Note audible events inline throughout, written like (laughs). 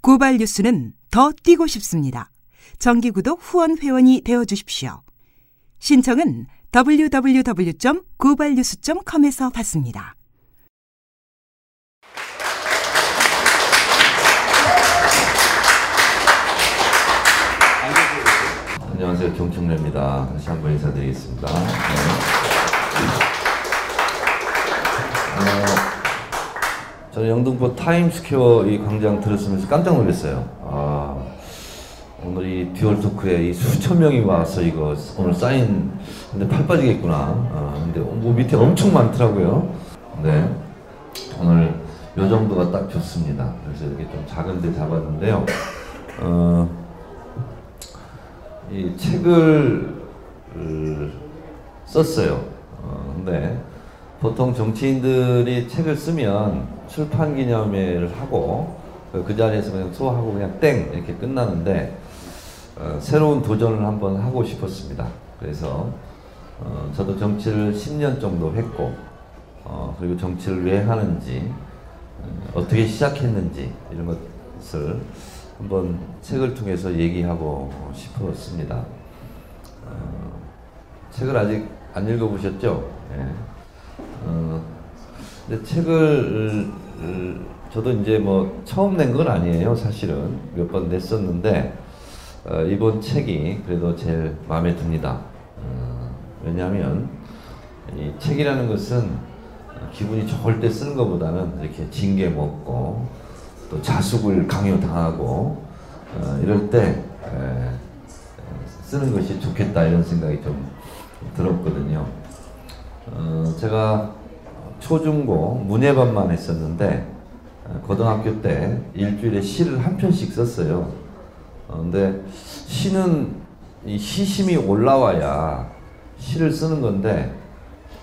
고발 뉴스는 더 뛰고 싶습니다. 정기구독 후원 회원이 되어 주십시오. 신청은 www.고발뉴스.com에서 받습니다. 안녕하세요. 경청래입니다. 다시 한번 인사드리겠습니다. 네. 어, 저는 영등포 타임스퀘어 이 광장 들어오면서 깜짝 놀랐어요. 아, 오늘 이 dual talk에 이 수천 명이 와서 이거 오늘 사인 근데 팔 빠지겠구나. 아, 근데 뭐 밑에 엄청 많더라고요. 네. 오늘 요 정도가 딱 좋습니다. 그래서 이렇게 좀 작은 데 잡았는데요. 어, 이 책을 썼어요. 어, 근데 보통 정치인들이 책을 쓰면 출판 기념회를 하고 그, 그 자리에서 그냥 소화하고 그냥 땡 이렇게 끝나는데 어, 새로운 도전을 한번 하고 싶었습니다. 그래서 어, 저도 정치를 10년 정도 했고 어, 그리고 정치를 왜 하는지 어, 어떻게 시작했는지 이런 것을 한번 책을 통해서 얘기하고 싶었습니다. 어, 책을 아직 안 읽어보셨죠? 네. 어, 근데 책을 저도 이제 뭐 처음 낸 건 아니에요, 사실은 몇 번 냈었는데 어, 이번 책이 그래도 제일 마음에 듭니다. 어, 왜냐하면 이 책이라는 것은 기분이 좋을 때 쓰는 것보다는 이렇게 징계 먹고 또 자숙을 강요당하고 어, 이럴 때 에, 쓰는 것이 좋겠다 이런 생각이 좀 들었거든요. 어, 제가 초중고 문예반만 했었는데 어, 고등학교 때 일주일에 시를 한 편씩 썼어요. 어, 근데 시는 이 시심이 올라와야 시를 쓰는 건데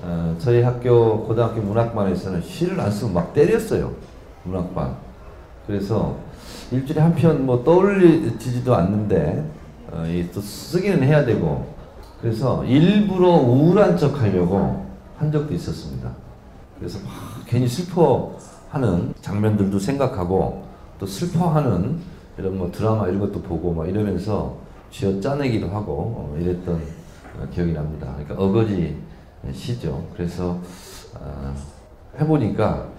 어, 저희 학교 고등학교 문학반에서는 시를 안 쓰고 막 때렸어요. 문학반. 그래서 일주일에 한 편 뭐 떠올리지도 않는데 어, 또 쓰기는 해야 되고 그래서 일부러 우울한 척 하려고 한 적도 있었습니다. 그래서 막 괜히 슬퍼하는 장면들도 생각하고 또 슬퍼하는 이런 뭐 드라마 이런 것도 보고 막 이러면서 쥐어 짜내기도 하고 어, 이랬던 어, 기억이 납니다. 그러니까 어거지 시죠. 그래서 어, 해보니까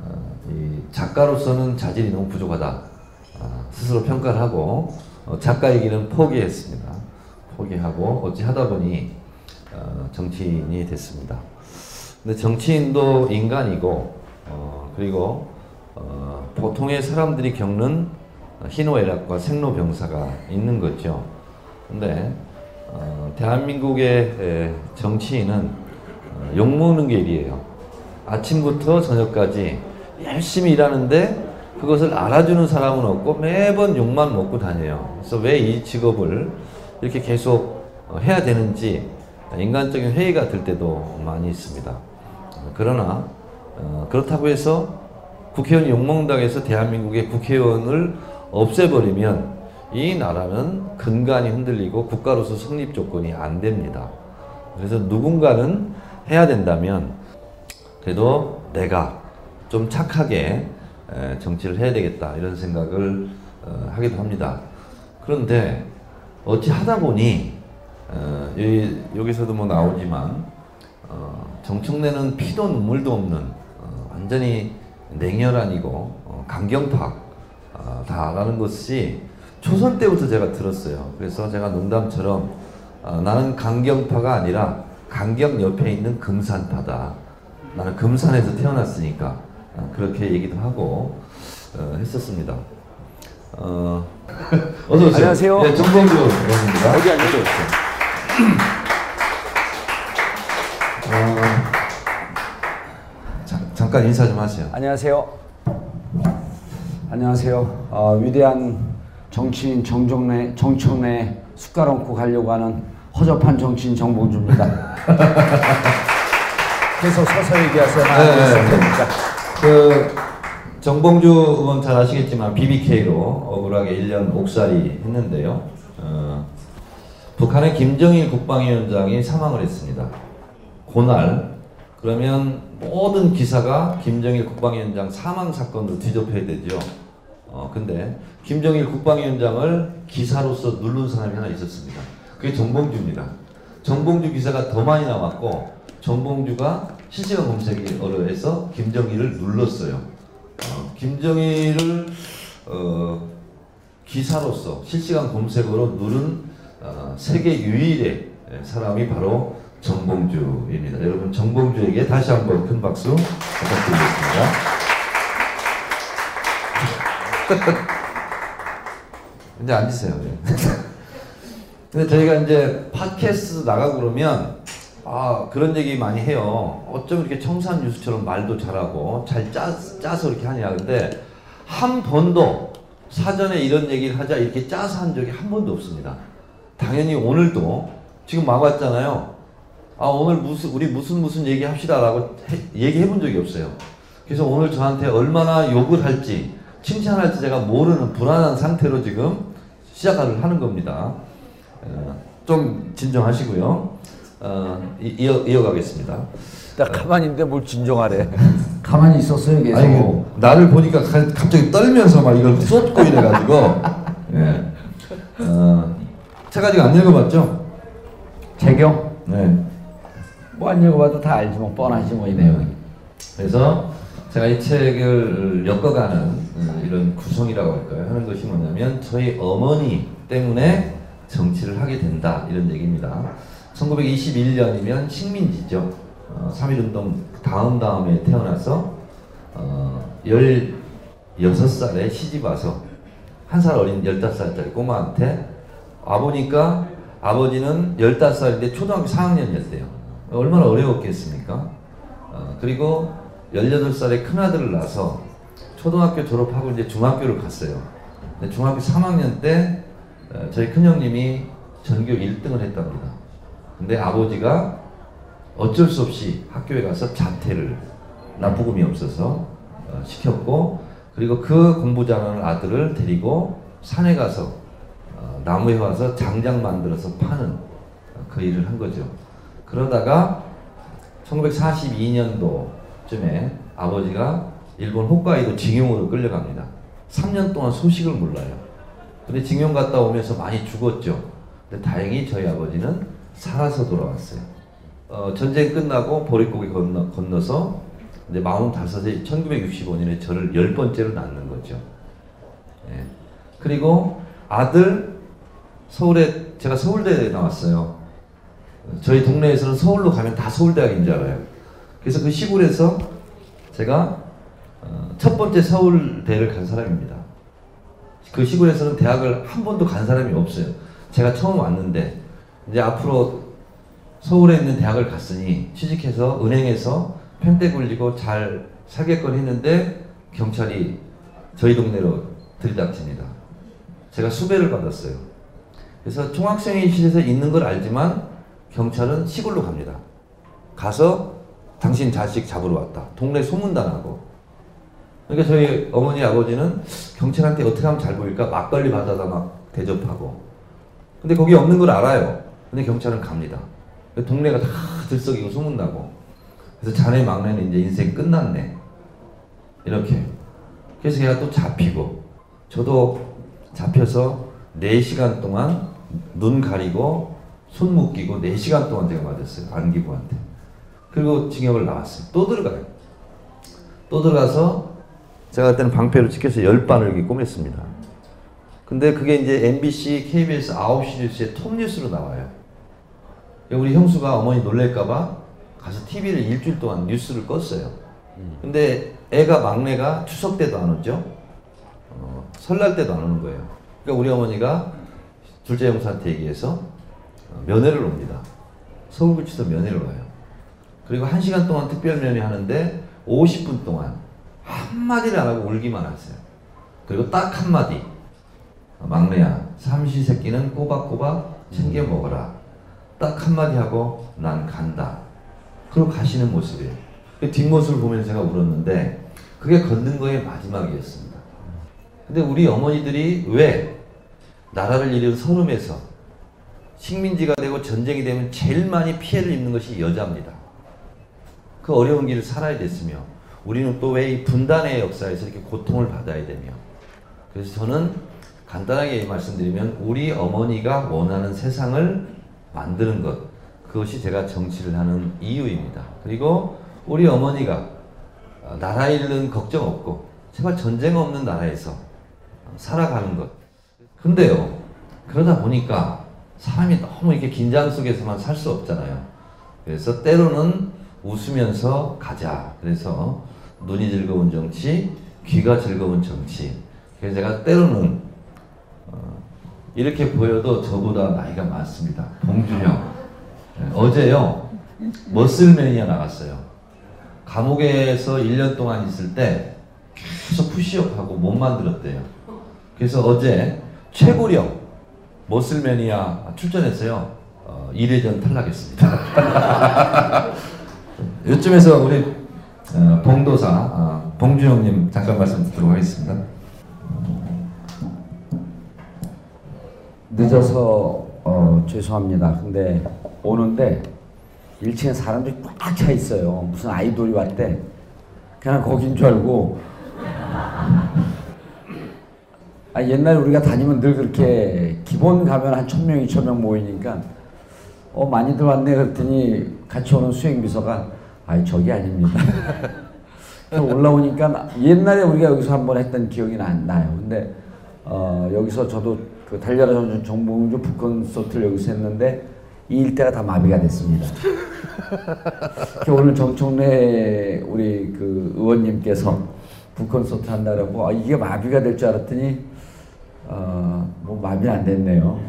어, 이 작가로서는 자질이 너무 부족하다. 어, 스스로 평가를 하고 어, 작가이기는 포기했습니다. 포기하고 어찌 하다 보니 정치인이 됐습니다. 근데 정치인도 인간이고 그리고 보통의 사람들이 겪는 희노애락과 생로병사가 있는 거죠. 근데 대한민국의 정치인은 욕먹는 게 일이에요. 아침부터 저녁까지 열심히 일하는데 그것을 알아주는 사람은 없고 매번 욕만 먹고 다녀요. 그래서 왜 이 직업을 이렇게 계속 어, 해야 되는지 인간적인 회의가 들 때도 많이 있습니다. 그러나 어, 그렇다고 해서 국회의원 해서 대한민국의 국회의원을 없애버리면 이 나라는 근간이 흔들리고 국가로서 성립 조건이 안 됩니다. 그래서 누군가는 해야 된다면 그래도 내가 좀 착하게 정치를 해야 되겠다 이런 생각을 어, 하기도 합니다. 그런데 어찌 하다 보니 어, 여기서도 뭐 나오지만 어, 정청래는 피도 눈물도 없는 완전히 냉혈한이고 강경파다라는 것이 초선 때부터 제가 들었어요. 그래서 제가 농담처럼 나는 강경파가 아니라 강경 옆에 있는 금산파다. 나는 금산에서 태어났으니까 어, 그렇게 얘기도 하고 어, 했었습니다. 어, (laughs) 어서 오세요. 안녕하세요. 네, 정봉주 의원입니다. 여기 앉으세요. 어, 자, 잠깐 인사 좀 하세요. 안녕하세요. 안녕하세요. 어, 위대한 정치인 정종래, 정청래 숟가락 얹고 가려고 하는 허접한 정치인 정봉주입니다. (laughs) 계속 서서 얘기하세요. 네, 네, 네. 그 정봉주 의원 잘 아시겠지만 BBK로 억울하게 1년 옥살이 했는데요. 어, 북한의 김정일 국방위원장이 사망을 했습니다. 그날 그러면 모든 기사가 김정일 국방위원장 사망 사건으로 뒤덮여야 되죠. 어, 근데 김정일 국방위원장을 기사로서 누른 사람이 하나 있었습니다. 그게 정봉주입니다. 정봉주 기사가 더 많이 나왔고 정봉주가 실시간 검색어로 해서 김정일을 눌렀어요. 어, 김정일을 어, 기사로서 실시간 검색어로 누른 어, 세계 유일의 사람이 바로 정봉주입니다. 여러분 정봉주에게 다시 한번 큰 박수 부탁드리겠습니다. (laughs) 이제 앉으세요. 네. (laughs) 근데 저희가 이제 팟캐스트 나가고 그러면 아 그런 얘기 많이 해요. 어쩜 이렇게 청산 뉴스처럼 말도 잘하고 잘 짜, 짜서 이렇게 하냐. 근데 한 번도 사전에 이런 얘기를 하자 이렇게 짜서 한 적이 한 번도 없습니다. 당연히 오늘도 지금 막 왔잖아요. 아 오늘 무슨 우리 무슨 무슨 얘기 합시다라고 얘기해 본 적이 없어요. 그래서 오늘 저한테 얼마나 욕을 할지 칭찬할지 제가 모르는 불안한 상태로 지금 시작을 하는 겁니다. 어, 좀 진정하시고요. 어, 이 어, 이어가겠습니다. 나 가만히 있는데 뭘 진정하래. (laughs) 가만히 있었어요 계속. 아이고, 나를 보니까 가, 갑자기 떨면서 막 이걸 쏟고 이래가지고. (laughs) 예. 어, 책 아직 안 읽어봤죠? 재경? 네. 뭐 안 읽어봐도 다 알지 뭐 뻔하지 뭐 이 내용이. 그래서 제가 이 책을 엮어가는 어, 이런 구성이라고 할까요? 하는 것이 뭐냐면 저희 어머니 때문에 정치를 하게 된다 이런 얘기입니다. 1921년이면 식민지죠. 어, 3.1운동 다음 다음에 태어나서 어, 16살에 시집 와서 한 살 어린 15살짜리 꼬마한테 와보니까 아버지는 15살인데 초등학교 4학년이었대요. 얼마나 어려웠겠습니까? 어, 그리고 18살에 큰아들을 낳아서 초등학교 졸업하고 이제 중학교를 갔어요. 중학교 3학년 때 어, 저희 큰형님이 전교 1등을 했답니다. 근데 아버지가 어쩔 수 없이 학교에 가서 자퇴를 납부금이 없어서 어, 시켰고 그리고 그 공부 잘하는 아들을 데리고 산에 가서 어, 나무에 와서 장작 만들어서 파는 어, 그 일을 한 거죠. 그러다가 1942년도쯤에 아버지가 일본 홋카이도 징용으로 끌려갑니다. 3년 동안 소식을 몰라요. 근데 징용 갔다 오면서 많이 죽었죠. 근데 다행히 저희 아버지는 살아서 돌아왔어요. 어, 전쟁 끝나고 보릿고개 건너, 건너서 이제 45세 1965년에 저를 열 번째로 낳는 거죠. 예. 그리고 아들 서울에 제가 서울대에 나왔어요. 저희 동네에서는 서울로 가면 다 서울대학인 줄 알아요. 그래서 그 시골에서 제가 어, 첫 번째 서울대를 간 사람입니다. 그 시골에서는 대학을 한 번도 간 사람이 없어요. 제가 처음 왔는데 이제 앞으로 서울에 있는 대학을 갔으니 취직해서 은행에서 펜대 굴리고 잘 살겠건 했는데 경찰이 저희 동네로 들이닥칩니다. 제가 수배를 받았어요. 그래서 총학생회실에서 있는 걸 알지만 경찰은 시골로 갑니다. 가서 당신 자식 잡으러 왔다. 동네 소문다 나고. 그러니까 저희 어머니 아버지는 경찰한테 어떻게 하면 잘 보일까 막걸리 받아다 막 대접하고. 근데 거기 없는 걸 알아요. 근데 경찰은 갑니다. 동네가 다 들썩이고 소문나고. 그래서 자네 막내는 이제 인생 끝났네. 이렇게. 그래서 걔가 또 잡히고. 저도 잡혀서 4시간 동안 눈 가리고 손 묶이고 4시간 동안 제가 맞았어요. 안기부한테. 그리고 징역을 나왔어요. 또 들어가요. 또 들어가서 제가 그때는 방패로 찍혀서 열반을 이렇게 꼬맸습니다. 근데 그게 이제 MBC, KBS 9시 뉴스에 톱 뉴스로 나와요. 우리 형수가 어머니 놀랄까봐 가서 TV를 일주일 동안 뉴스를 껐어요. 근데 애가 막내가 추석 때도 안 오죠. 어, 설날 때도 안 오는 거예요. 그러니까 우리 어머니가 둘째 형수한테 얘기해서 면회를 옵니다. 서울구치소 면회를 와요. 그리고 한 시간 동안 특별 면회 하는데 50분 동안 한마디를 안 하고 울기만 하세요. 그리고 딱 한마디. 막내야, 삼시 세끼는 꼬박꼬박 챙겨 먹어라. 딱 한마디 하고 난 간다. 그리고 가시는 모습이에요. 그 뒷모습을 보면서 제가 울었는데 그게 걷는 거의 마지막이었습니다. 근데 우리 어머니들이 왜 나라를 잃은 서름에서 식민지가 되고 전쟁이 되면 제일 많이 피해를 입는 것이 여자입니다. 그 어려운 길을 살아야 됐으며 우리는 또 왜 이 분단의 역사에서 이렇게 고통을 받아야 되며 그래서 저는 간단하게 말씀드리면 우리 어머니가 원하는 세상을 만드는 것 그것이 제가 정치를 하는 이유입니다. 그리고 우리 어머니가 어, 나라 잃는 걱정 없고 제발 전쟁 없는 나라에서 살아가는 것. 근데요 그러다 보니까 사람이 너무 이렇게 긴장 속에서만 살 수 없잖아요. 그래서 때로는 웃으면서 가자. 그래서 눈이 즐거운 정치, 귀가 즐거운 정치. 그래서 제가 때로는 어, 이렇게 보여도 저보다 나이가 많습니다. 봉준형. 네, 어제요 머슬매니아 나갔어요. 감옥에서 1년 동안 있을 때 계속 푸시업하고 못 만들었대요. 그래서 어제 최고령 머슬매니아 출전했어요. 어, 1회전 탈락했습니다. (laughs) 이쯤에서 우리 어, 봉도사 어, 봉준영님 잠깐 말씀 듣도록 하겠습니다. 늦어서 어, 죄송합니다. 근데 오는데 1층에 사람들이 꽉 차 있어요. 무슨 아이돌이 왔대. 그냥 거긴 줄 알고. 아, 옛날에 우리가 다니면 늘 그렇게 기본 가면 한 천명 이천 명 모이니까 어 많이들 왔네 그랬더니 같이 오는 수행 비서가 아이 저기 아닙니다. (laughs) 올라오니까 옛날에 우리가 여기서 한번 했던 기억이 나, 나요. 근데 어, 여기서 저도 그 달려라 전 정봉주 북콘서트를 여기서 했는데 이 일대가 다 마비가 됐습니다. 오늘 정청래 우리 그 의원님께서 북콘서트 한다라고 아, 이게 마비가 될 줄 알았더니 어, 뭐 마비 안 됐네요.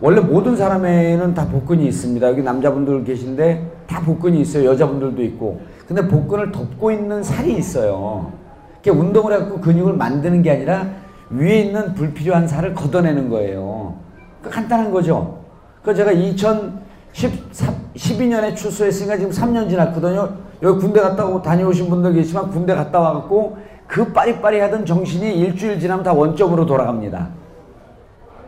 원래 모든 사람에는 다 복근이 있습니다. 여기 남자분들 계신데 다 복근이 있어요. 여자분들도 있고. 근데 복근을 덮고 있는 살이 있어요. 그게 운동을 해갖고 근육을 만드는 게 아니라 위에 있는 불필요한 살을 걷어내는 거예요. 그 간단한 거죠. 그 제가 2012년에 출소했으니까 지금 3년 지났거든요. 여기 군대 갔다 오고 다녀오신 분들 계시지만 군대 갔다 와갖고 그 빠리빠리하던 정신이 일주일 지나면 다 원점으로 돌아갑니다.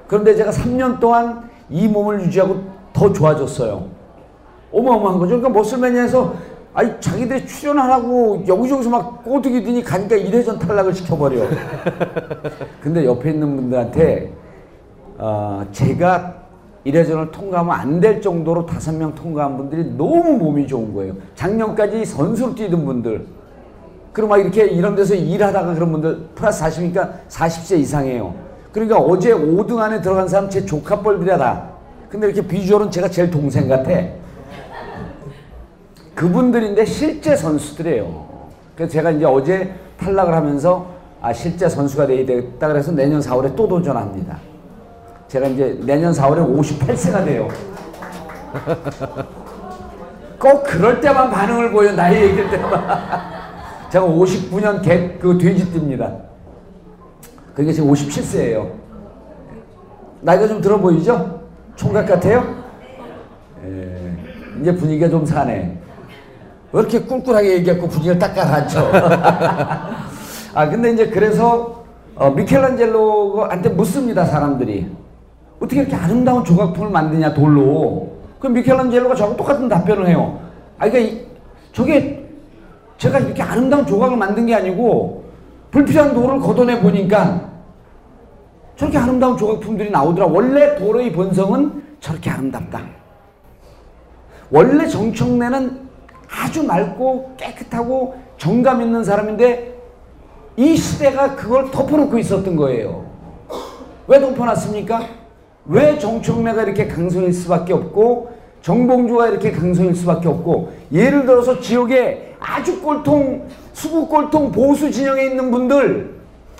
그런데 제가 3년 동안 이 몸을 유지하고 더 좋아졌어요. 어마어마한 거죠. 그러니까 머슬매니아에서 아니 자기들이 출연하라고 여기저기서 막 꼬드기 드니 가니까 1회전 탈락을 시켜버려. 근데 옆에 있는 분들한테 어, 제가 1회전을 통과하면 안 될 정도로 다섯 명 통과한 분들이 너무 몸이 좋은 거예요. 작년까지 선수로 뛰던 분들. 그리고 막 이렇게 이런 데서 일하다가 그런 분들 플러스 40이니까 40세 이상이에요. 그러니까 어제 5등 안에 들어간 사람 제 조카뻘들이야 다. 근데 이렇게 비주얼은 제가 제일 동생 같아. 그분들인데 실제 선수들이에요. 그래서 제가 이제 어제 탈락을 하면서 아 실제 선수가 돼야 되겠다 그래서 내년 4월에 또 도전합니다. 제가 이제 내년 4월에 58세가 돼요. (laughs) 꼭 그럴 때만 반응을 보여 나이 얘기할 때만. 제가 59년 개, 그 돼지띠입니다. 그게 지금 57세예요. 나이가 좀 들어 보이죠? 총각 같아요? 예, 이제 분위기가 좀 사네. 왜 이렇게 꿀꿀하게 얘기하고 분위기를 딱 가라앉혀? (laughs) 아, 근데 이제 그래서 어, 미켈란젤로한테 묻습니다, 사람들이. 어떻게 이렇게 아름다운 조각품을 만드냐, 돌로. 그럼 미켈란젤로가 저하고 똑같은 답변을 해요. 아, 그러니까 이, 저게 제가 이렇게 아름다운 조각을 만든 게 아니고 불필요한 돌을 걷어내 보니까 저렇게 아름다운 조각품들이 나오더라. 원래 돌의 본성은 저렇게 아름답다. 원래 정청래는 아주 맑고 깨끗하고 정감 있는 사람인데 이 시대가 그걸 덮어놓고 있었던 거예요. 왜 덮어놨습니까? 왜 정청래가 이렇게 강성일 수밖에 없고 정봉주가 이렇게 강성일 수밖에 없고 예를 들어서 지역에 아주 꼴통 수구 꼴통 보수 진영에 있는 분들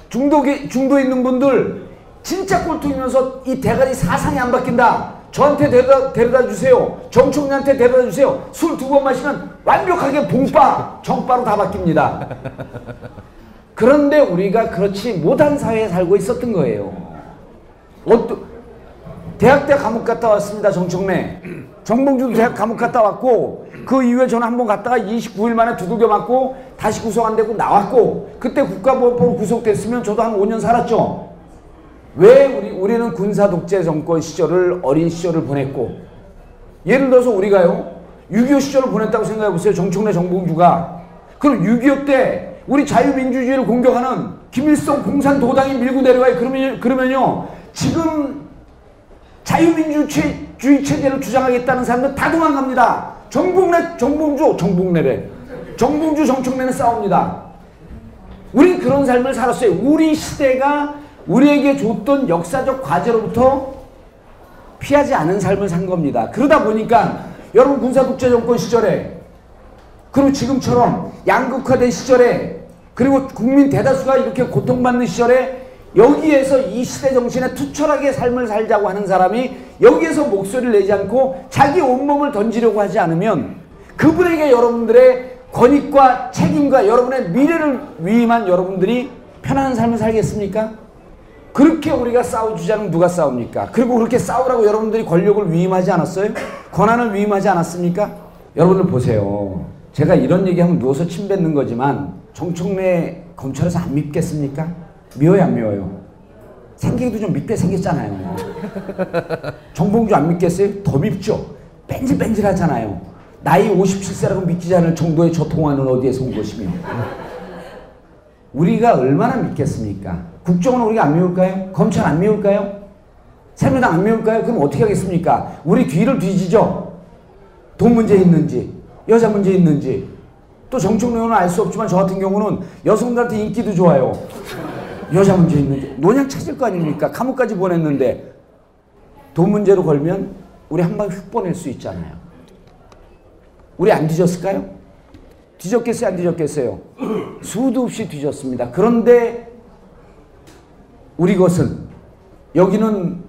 중도에 중도에 있는 분들 진짜 꼴통이면서 이 대가리 사상이 안 바뀐다. 저한테 데려다, 데려다 주세요. 정청래한테 데려다 주세요. 술 두 번 마시면 완벽하게 봉빠, 정빠로 다 바뀝니다. (laughs) 그런데 우리가 그렇지 못한 사회에 살고 있었던 거예요. 어떠, 대학 때 감옥 갔다 왔습니다. 정청래. 정봉주도 대학 감옥 갔다 왔고 그 이후에 저는 한 번 갔다가 29일 만에 두들겨 맞고 다시 구속 안 되고 나왔고 그때 국가보안법으로 구속됐으면 저도 한 5년 살았죠. 왜 우리, 우리는 군사 독재 정권 시절을 어린 시절을 보냈고 예를 들어서 우리가요 6.25 시절을 보냈다고 생각해 보세요. 정청래 정봉주가. 그럼 6.25 때 우리 자유민주주의를 공격하는 김일성 공산도당이 밀고 내려와요. 그러면, 그러면요. 지금 자유민주주의 체제를 주장하겠다는 사람들 다 도망갑니다. 정봉래, 정봉주, 정봉래래. 정봉주, 정청래는 싸웁니다. 우린 그런 삶을 살았어요. 우리 시대가 우리에게 줬던 역사적 과제로부터 피하지 않은 삶을 산 겁니다. 그러다 보니까 여러분 군사독재정권 시절에 그리고 지금처럼 양극화된 시절에 그리고 국민 대다수가 이렇게 고통받는 시절에 여기에서 이 시대 정신에 투철하게 삶을 살자고 하는 사람이 여기에서 목소리를 내지 않고 자기 온몸을 던지려고 하지 않으면 그분에게 여러분들의 권익과 책임과 여러분의 미래를 위임한 여러분들이 편안한 삶을 살겠습니까? 그렇게 우리가 싸워주자는 누가 싸웁니까? 그리고 그렇게 싸우라고 여러분들이 권력을 위임하지 않았어요? 권한을 위임하지 않았습니까? 여러분들 보세요. 제가 이런 얘기하면 누워서 침 뱉는 거지만 정청래 검찰에서 안 밉겠습니까? 미워요 안 미워요? 생기기도 좀 밉게 생겼잖아요. (laughs) 정봉주 안 믿겠어요? 더 밉죠. 뺀질뺀질하잖아요. 나이 57세라고 믿지 않을 정도의 저 통화는 어디에서 온 것입니까? 우리가 얼마나 믿겠습니까? 국정은 우리가 안 미울까요? 검찰 안 미울까요? 새누리당 안 미울까요? 그럼 어떻게 하겠습니까? 우리 뒤를 뒤지죠. 돈 문제 있는지, 여자 문제 있는지. 또 정청래는 알수 없지만 저 같은 경우는 여성들한테 인기도 좋아요. 여자 문제 있는지. 노냥 찾을 거 아닙니까? 감옥까지 보냈는데 돈 문제로 걸면 우리 한 방에 휙 보낼 수 있잖아요. 우리 안 뒤졌을까요? 뒤졌겠어요? 안 뒤졌겠어요? 수도 없이 뒤졌습니다. 그런데 우리 것은 여기는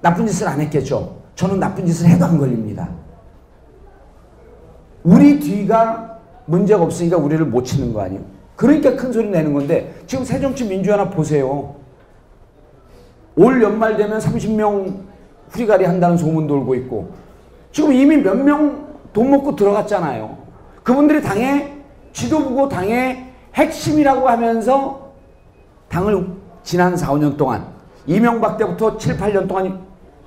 나쁜 짓을 안 했겠죠. 저는 나쁜 짓을 해도 안 걸립니다. 우리 뒤가 문제가 없으니까 우리를 못 치는 거 아니에요? 그러니까 큰 소리 내는 건데 지금 새정치 민주연합 보세요. 올 연말 되면 30명 후리가리 한다는 소문 돌고 있고 지금 이미 몇 명 돈 먹고 들어갔잖아요. 그분들이 당의 지도부고 당의 핵심이라고 하면서 당을 지난 4, 5년 동안 이명박 때부터 7, 8년 동안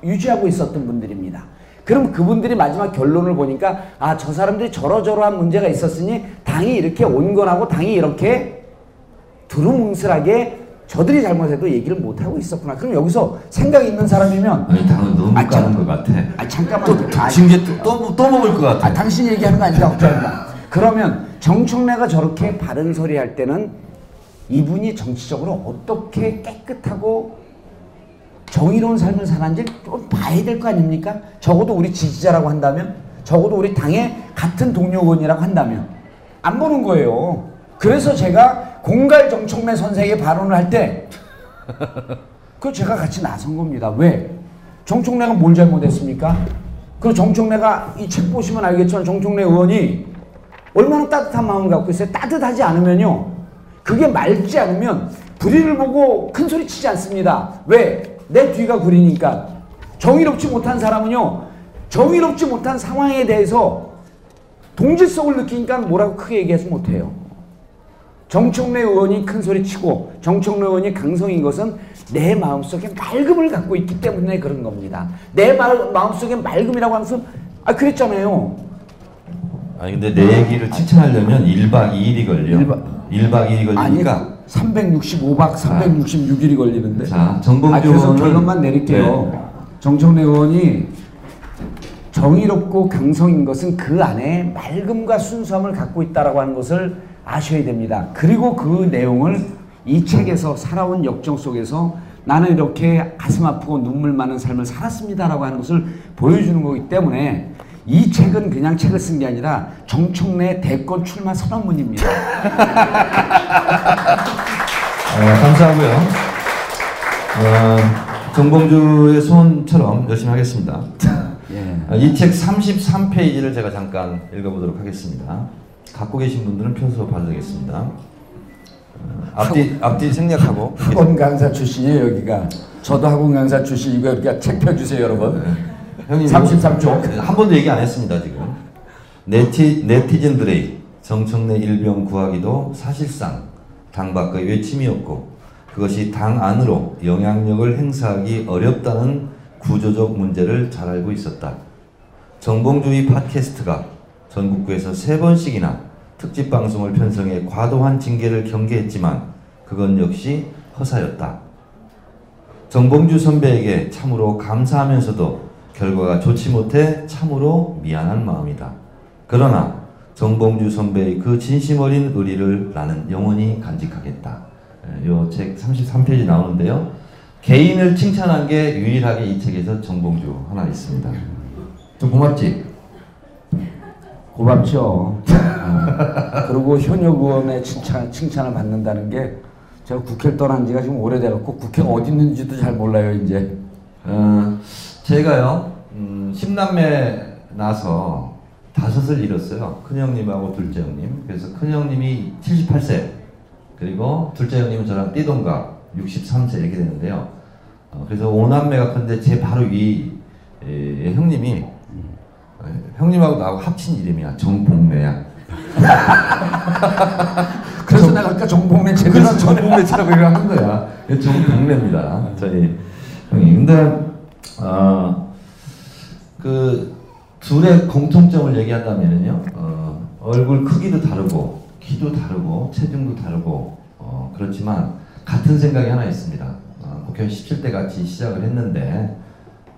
유지하고 있었던 분들입니다. 그럼 그분들이 마지막 결론을 보니까 아 저 사람들이 저러저러한 문제가 있었으니 당이 이렇게 온건하고 당이 이렇게 두루뭉술하게 저들이 잘못해도 얘기를 못 하고 있었구나. 그럼 여기서 생각 있는 사람이면 아니 당은 너무 아, 까는 참- 것 같아. 아 잠깐만 또 아, 징계 또, 또 먹을 것 같아. 아, 당신 얘기하는 거 걱정합니다. 그러면 정청래가 저렇게 바른 소리 할 때는 이분이 정치적으로 어떻게 깨끗하고 정의로운 삶을 사는지 좀 봐야 될 거 아닙니까? 적어도 우리 지지자라고 한다면, 적어도 우리 당의 같은 동료 의원이라고 한다면 안 보는 거예요. 그래서 제가 공갈 정청래 선생의 발언을 할 때, 그 제가 같이 나선 겁니다. 왜? 정청래가 뭘 잘못했습니까? 그 정청래가 이 책 보시면 알겠지만 정청래 의원이 얼마나 따뜻한 마음을 갖고 있어요. 따뜻하지 않으면요. 그게 맑지 않으면 불의를 보고 큰 소리 치지 않습니다. 왜? 내 뒤가 구리니까. 정의롭지 못한 사람은요. 정의롭지 못한 상황에 대해서 동질성을 느끼니까 뭐라고 크게 얘기하지 못해요. 정청래 의원이 큰 소리 치고 정청래 의원이 강성인 것은 내 마음속에 맑음을 갖고 있기 때문에 그런 겁니다. 내 마, 마음속에 맑음이라고 하는 것은 아 그랬잖아요. 아니 근데 내 얘기를 칭찬하려면 1박 2일이 걸려. 일박- 1박 2일이 아니 걸리니까 365박 366일이 걸리는데. 자, 정봉주 아, 그래서 의원은- 결론만 내릴게요. 네. 정청래 의원이 정의롭고 강성인 것은 그 안에 맑음과 순수함을 갖고 있다라고 하는 것을 아셔야 됩니다. 그리고 그 내용을 이 책에서 살아온 역정 속에서 나는 이렇게 가슴 아프고 눈물 많은 삶을 살았습니다라고 하는 것을 보여주는 거기 때문에 이 책은 그냥 책을 쓴 게 아니라 정청래 대권 출마 선언문입니다. (laughs) 어, 감사하고요. 어, 정봉주의 소원처럼 열심히 하겠습니다. 예. 이책 33페이지를 제가 잠깐 읽어보도록 하겠습니다. 갖고 계신 분들은 되겠습니다. 어, 앞뒤 앞뒤 생략하고 학원 강사 출신이에요 여기가. 저도 학원 강사 출신이고 여기가 책 펴주세요 여러분. 형님 33쪽. 네, 한 번도 얘기 안 했습니다 지금. 네티 네티즌들의 정청래 일병 구하기도 사실상 당 밖의 외침이었고 그것이 당 안으로 영향력을 행사하기 어렵다는 구조적 문제를 잘 알고 있었다. 정봉주의 팟캐스트가 전국구에서 세 번씩이나 특집 방송을 편성해 과도한 징계를 경계했지만 그건 역시 허사였다. 정봉주 선배에게 참으로 감사하면서도 결과가 좋지 못해 참으로 미안한 마음이다. 그러나 정봉주 선배의 그 진심 어린 의리를 나는 영원히 간직하겠다. 이 책 33페이지 나오는데요. 개인을 칭찬한 게 유일하게 이 책에서 정봉주 하나 있습니다. 좀 고맙지? 고맙죠. 어. 그리고 현역 의원의 칭찬, 칭찬을 받는다는 게 제가 국회를 떠난 지가 지금 오래돼갖고 국회가 어디 있는지도 잘 몰라요, 이제. 어, 제가요, 음, 10남매 나서 다섯을 잃었어요. 큰형님하고 둘째 형님. 그래서 큰형님이 78세, 그리고 둘째 형님은 저랑 띠동갑 63세 이렇게 되는데요. 어, 그래서 5남매가 큰데 제 바로 위 에, 형님이 어, 형님하고 나하고 합친 이름이야. 정복래야. (laughs) 그래서 내가 아까 제대로 그래서 정복래처럼 이렇게 한 거야. 정복래입니다. 저희 형이. 근데 어, 그 둘의 공통점을 얘기한다면요, 어, 얼굴 크기도 다르고 키도 다르고 체중도 다르고 어, 그렇지만 같은 생각이 하나 있습니다. 어, 국회 17대 같이 시작을 했는데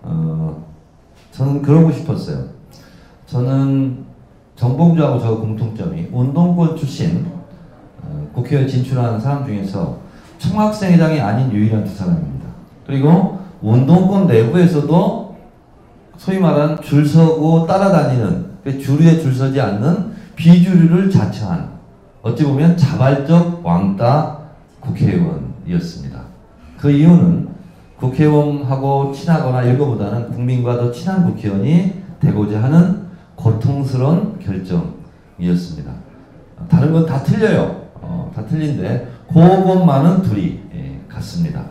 어, 저는 그러고 싶었어요. 저는 정봉주하고 저 공통점이 운동권 출신 어, 국회에 진출한 사람 중에서 총학생회장이 아닌 유일한 두 사람입니다. 그리고 운동권 내부에서도 소위 말하는 줄 서고 따라다니는 그 주류에 줄 서지 않는 비주류를 자처한 어찌 보면 자발적 왕따 국회의원이었습니다. 그 이유는 국회의원하고 친하거나 이거보다는 국민과 더 친한 국회의원이 되고자 하는 고통스러운 결정이었습니다. 다른 건 다 틀려요. 어, 다 틀린데 그것만은 둘이 예, 같습니다.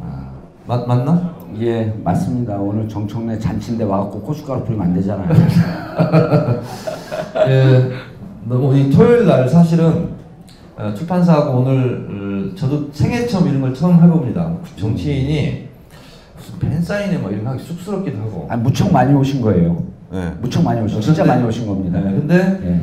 아, 맞, 맞나? 예, 맞습니다. 오늘 정청래 잔치인데 와갖고 고춧가루 뿌리면 안 되잖아요. (laughs) 예, 너무 이 토요일 날 사실은 어, 출판사하고 오늘 어, 저도 생애 처음 이런 걸 처음 해봅니다. 정치인이 무슨 팬사인회 뭐 이런 거 하기 쑥스럽기도 하고. 아, 무척 많이 오신 거예요. 네. 무척 많이 오신, 진짜 많이 오신 겁니다. 네, 근데 예.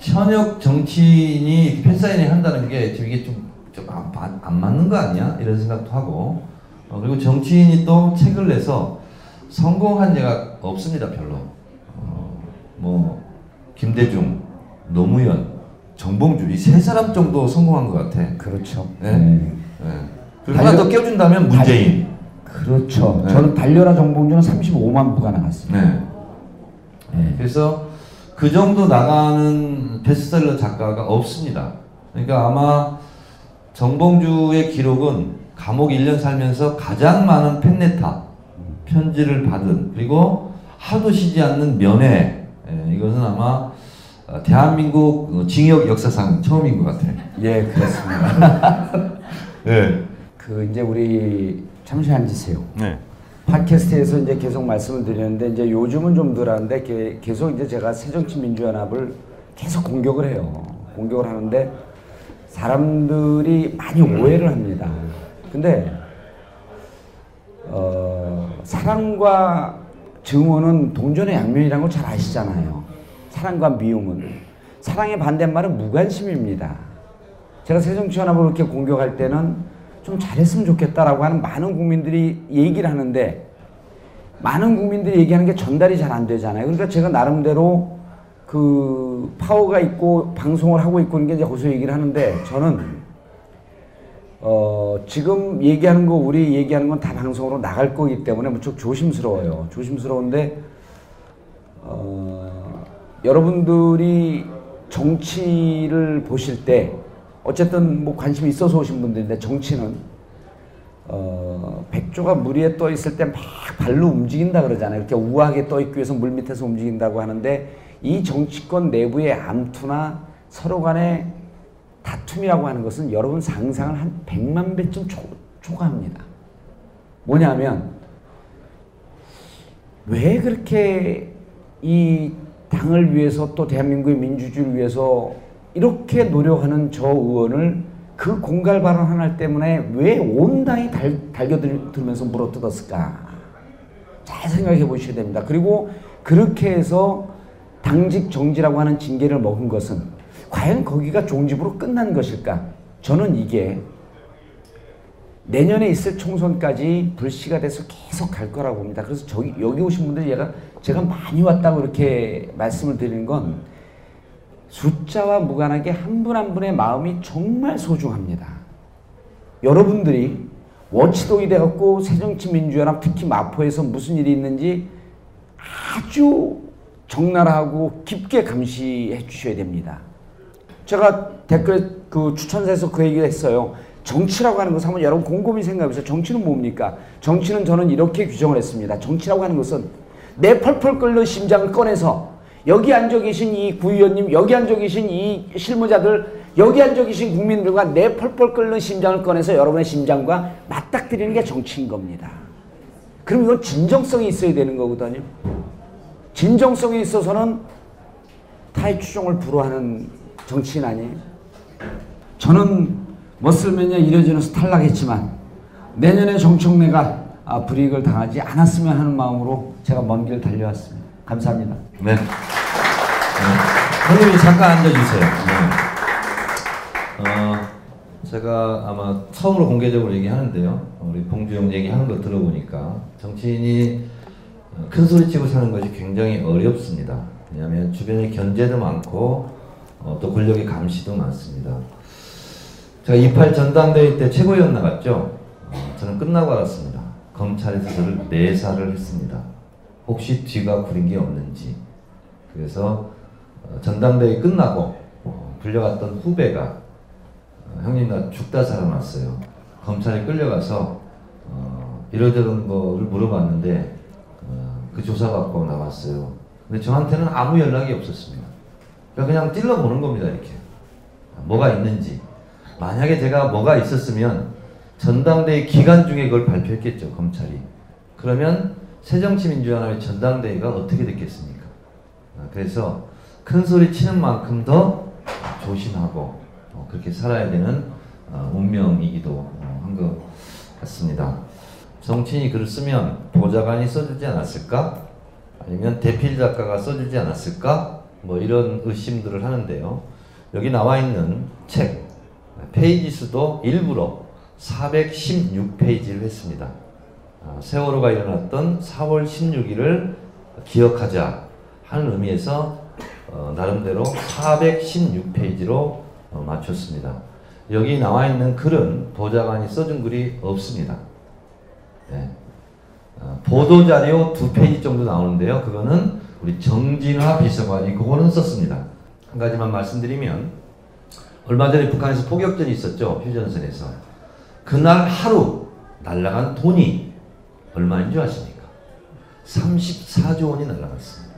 현역 정치인이 팬사인회 한다는 게 지금 이게 좀, 좀안 안- 안 맞는 거 아니야? 이런 생각도 하고 어, 그리고 정치인이 또 책을 내서 성공한 예가 없습니다 별로 어, 뭐 김대중, 노무현, 정봉주 이 세 사람 정도 성공한 것 같아 그렇죠. 네. 네. 예. 그리고 하나 더 껴준다면 문재인 그렇죠. 네. 저는 달려라 정봉주는 35만 부가 나갔습니다. 네. 네. 그래서 그 정도 나가는 베스트셀러 작가가 없습니다. 그러니까 아마 정봉주의 기록은 감옥 1년 살면서 가장 많은 팬레타, 편지를 받은 그리고 하도 쉬지 않는 면회 예, 이것은 아마 어, 대한민국 어, 징역 역사상 처음인 것 같아요. 예, 그렇습니다. 네. (laughs) 그 이제 우리 잠시 앉으세요. 네. 팟캐스트에서 이제 계속 말씀을 드리는데 이제 요즘은 좀 덜한데 게- 계속 이제 제가 새정치민주연합을 계속 공격을 해요. 공격을 하는데 사람들이 많이 오해를 합니다. 근데 어, 사랑과 증오는 동전의 양면이라는 걸 잘 아시잖아요. 사랑과 미움은 사랑의 반대말은 무관심입니다. 제가 새정치연합을 그렇게 공격할 때는 좀 잘했으면 좋겠다라고 하는 많은 국민들이 얘기를 하는데 많은 국민들이 얘기하는 게 전달이 잘 안 되잖아요. 그러니까 제가 나름대로 그 파워가 있고 방송을 하고 있고 이게 이제 거기서 얘기를 하는데 저는 어 지금 얘기하는 거 우리 얘기하는 건 다 방송으로 나갈 거기 때문에 무척 조심스러워요. 조심스러운데 어 여러분들이 정치를 보실 때 어쨌든 뭐 관심이 있어서 오신 분들인데 정치는 어, 백조가 물 위에 떠 있을 때 막 발로 움직인다 그러잖아요. 이렇게 우아하게 떠 있기 위해서 물 밑에서 움직인다고 하는데 이 정치권 내부의 암투나 서로 간의 다툼이라고 하는 것은 여러분 상상을 한 100만 배쯤 초, 초과합니다. 뭐냐면 왜 그렇게 이 당을 위해서 또 대한민국의 민주주의를 위해서 이렇게 노력하는 저 의원을 그 공갈 발언 하나 때문에 왜 온 당이 달, 달겨들면서 물어뜯었을까? 잘 생각해 보셔야 됩니다. 그리고 그렇게 해서 당직 정지라고 하는 징계를 먹은 것은 과연 거기가 종집으로 끝난 것일까? 저는 이게 내년에 있을 총선까지 불씨가 돼서 계속 갈 거라고 봅니다. 그래서 저기 여기 오신 분들이 얘가 제가 많이 왔다고 이렇게 말씀을 드리는 건 숫자와 무관하게 한 분 한 분의 마음이 정말 소중합니다. 여러분들이 워치독이 돼갖고 새정치민주연합 특히 마포에서 무슨 일이 있는지 아주 적나라하고 깊게 감시해 주셔야 됩니다. 제가 댓글에 그 추천사에서 그 얘기를 했어요. 정치라고 하는 것은 한번 여러분 곰곰이 생각해보세요. 정치는 뭡니까? 정치는 저는 이렇게 규정을 했습니다. 정치라고 하는 것은 내 펄펄 끓는 심장을 꺼내서 여기 앉아 계신 이 구의원님, 여기 앉아 계신 이 실무자들, 여기 앉아 계신 국민들과 내 펄펄 끓는 심장을 꺼내서 여러분의 심장과 맞닥뜨리는 게 정치인 겁니다. 그럼 이건 진정성이 있어야 되는 거거든요. 진정성이 있어서는 타의 추종을 불허하는 정치인 아니에요. 저는 머슬매니아 이뤄지면서 탈락했지만 내년에 정청래가 아, 불이익을 당하지 않았으면 하는 마음으로 제가 먼 길 달려왔습니다. 감사합니다. 네. 네. 형님이 잠깐 앉아주세요. 네. 어, 제가 아마 처음으로 공개적으로 얘기하는데요. 우리 봉주영 얘기하는 거 들어보니까 정치인이 어, 큰 소리치고 사는 것이 굉장히 어렵습니다. 왜냐하면 주변에 견제도 많고 어, 또 권력의 감시도 많습니다. 제가 28 전당대회 때 최고위원 나갔죠. 어, 저는 끝나고 알았습니다. 검찰에서 저를 내사를 했습니다. 혹시 뒤가 구린 게 없는지. 그래서 어, 전당대회 끝나고 어, 불려갔던 후배가 어, 형님 나 죽다 살아났어요. 검찰에 끌려가서 어, 이러저런 거를 물어봤는데 어, 그 조사 받고 나왔어요. 근데 저한테는 아무 연락이 없었습니다. 그러니까 그냥 찔러보는 겁니다 이렇게. 뭐가 있는지. 만약에 제가 뭐가 있었으면 전당대회 기간 중에 그걸 발표했겠죠 검찰이. 그러면 새정치민주연합의 전당대회가 어떻게 됐겠습니까? 아, 그래서 큰 소리 치는 만큼 더 조심하고 어, 그렇게 살아야 되는 어, 운명이기도 한 것 같습니다. 정치인이 글을 쓰면 보좌관이 써주지 않았을까? 아니면 대필 작가가 써주지 않았을까? 뭐 이런 의심들을 하는데요. 여기 나와 있는 책 페이지 수도 일부러 416페이지를 했습니다. 아, 세월호가 일어났던 4월 16일을 기억하자 하는 의미에서 어, 나름대로 416페이지로 어, 맞췄습니다. 여기 나와 있는 글은 보좌관이 써준 글이 없습니다. 네. 어, 보도자료 두 페이지 정도 나오는데요. 그거는 우리 정진화 비서관이 그거는 썼습니다. 한 가지만 말씀드리면 얼마 전에 북한에서 포격전이 있었죠. 휴전선에서. 그날 하루 날라간 돈이 얼마인 줄 아십니까? 34조 원이 날라갔습니다.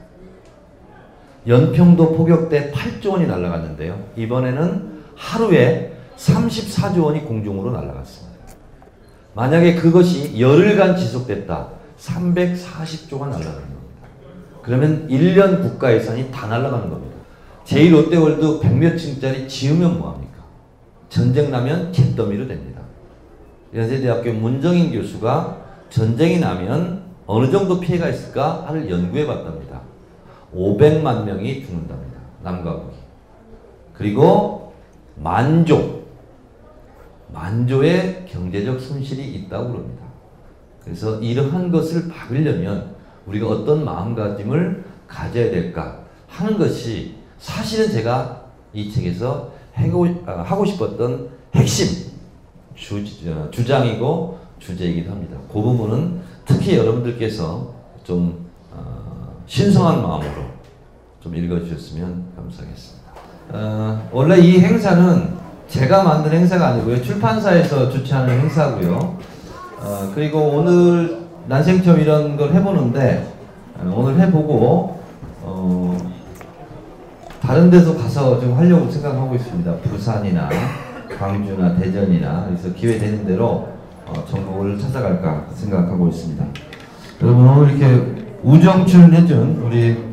연평도 포격 때 8조 원이 날라갔는데요. 이번에는 하루에 34조 원이 공중으로 날라갔습니다. 만약에 그것이 열흘간 지속됐다. 340조가 날아가는 겁니다. 그러면 1년 국가 예산이 다 날아가는 겁니다. 제1롯데월드 100몇 층짜리 지으면 뭐합니까? 전쟁 나면 잿더미로 됩니다. 연세대학교 문정인 교수가 전쟁이 나면 어느 정도 피해가 있을까 하를 연구해 봤답니다. 500만 명이 죽는답니다. 남과 북이. 그리고 만조, 만조의 경제적 손실이 있다고 그럽니다. 그래서 이러한 것을 막으려면 우리가 어떤 마음가짐을 가져야 될까 하는 것이 사실은 제가 이 책에서 하고, 하고 싶었던 핵심 주, 주장이고 주제이기도 합니다. 그 부분은 특히 여러분들께서 좀 어, 신성한 마음으로 좀 읽어주셨으면 감사하겠습니다. 어, 원래 이 행사는 제가 만든 행사가 아니고요. 출판사에서 주최하는 행사고요. 어, 그리고 오늘 난생 처음 이런 걸 해보는데 어, 오늘 해보고 어, 다른 데서 가서 좀 하려고 생각하고 있습니다. 부산이나 광주나 대전이나 그래서 기회 되는 대로 어, 전국을 찾아갈까 생각하고 있습니다. 여러분 오늘 이렇게 우정출 해준 우리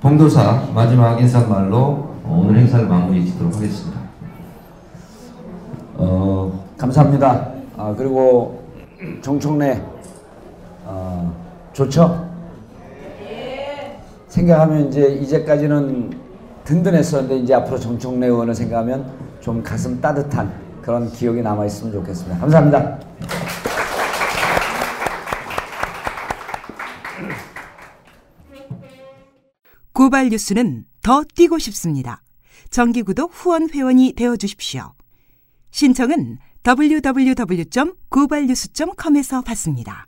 봉도사 마지막 인사말로 오늘 행사를 마무리 짓도록 하겠습니다. 어, 감사합니다. 아, 그리고 정청래 어, 좋죠? 생각하면 이제 이제까지는 든든했었는데 이제 앞으로 정청래 의원을 생각하면 좀 가슴 따뜻한 그런 기억이 남아 있으면 좋겠습니다. 감사합니다. 고발 뉴스는 더 뛰고 싶습니다. 정기구독 후원 회원이 되어 주십시오. 신청은 www.고발뉴스.com에서 받습니다.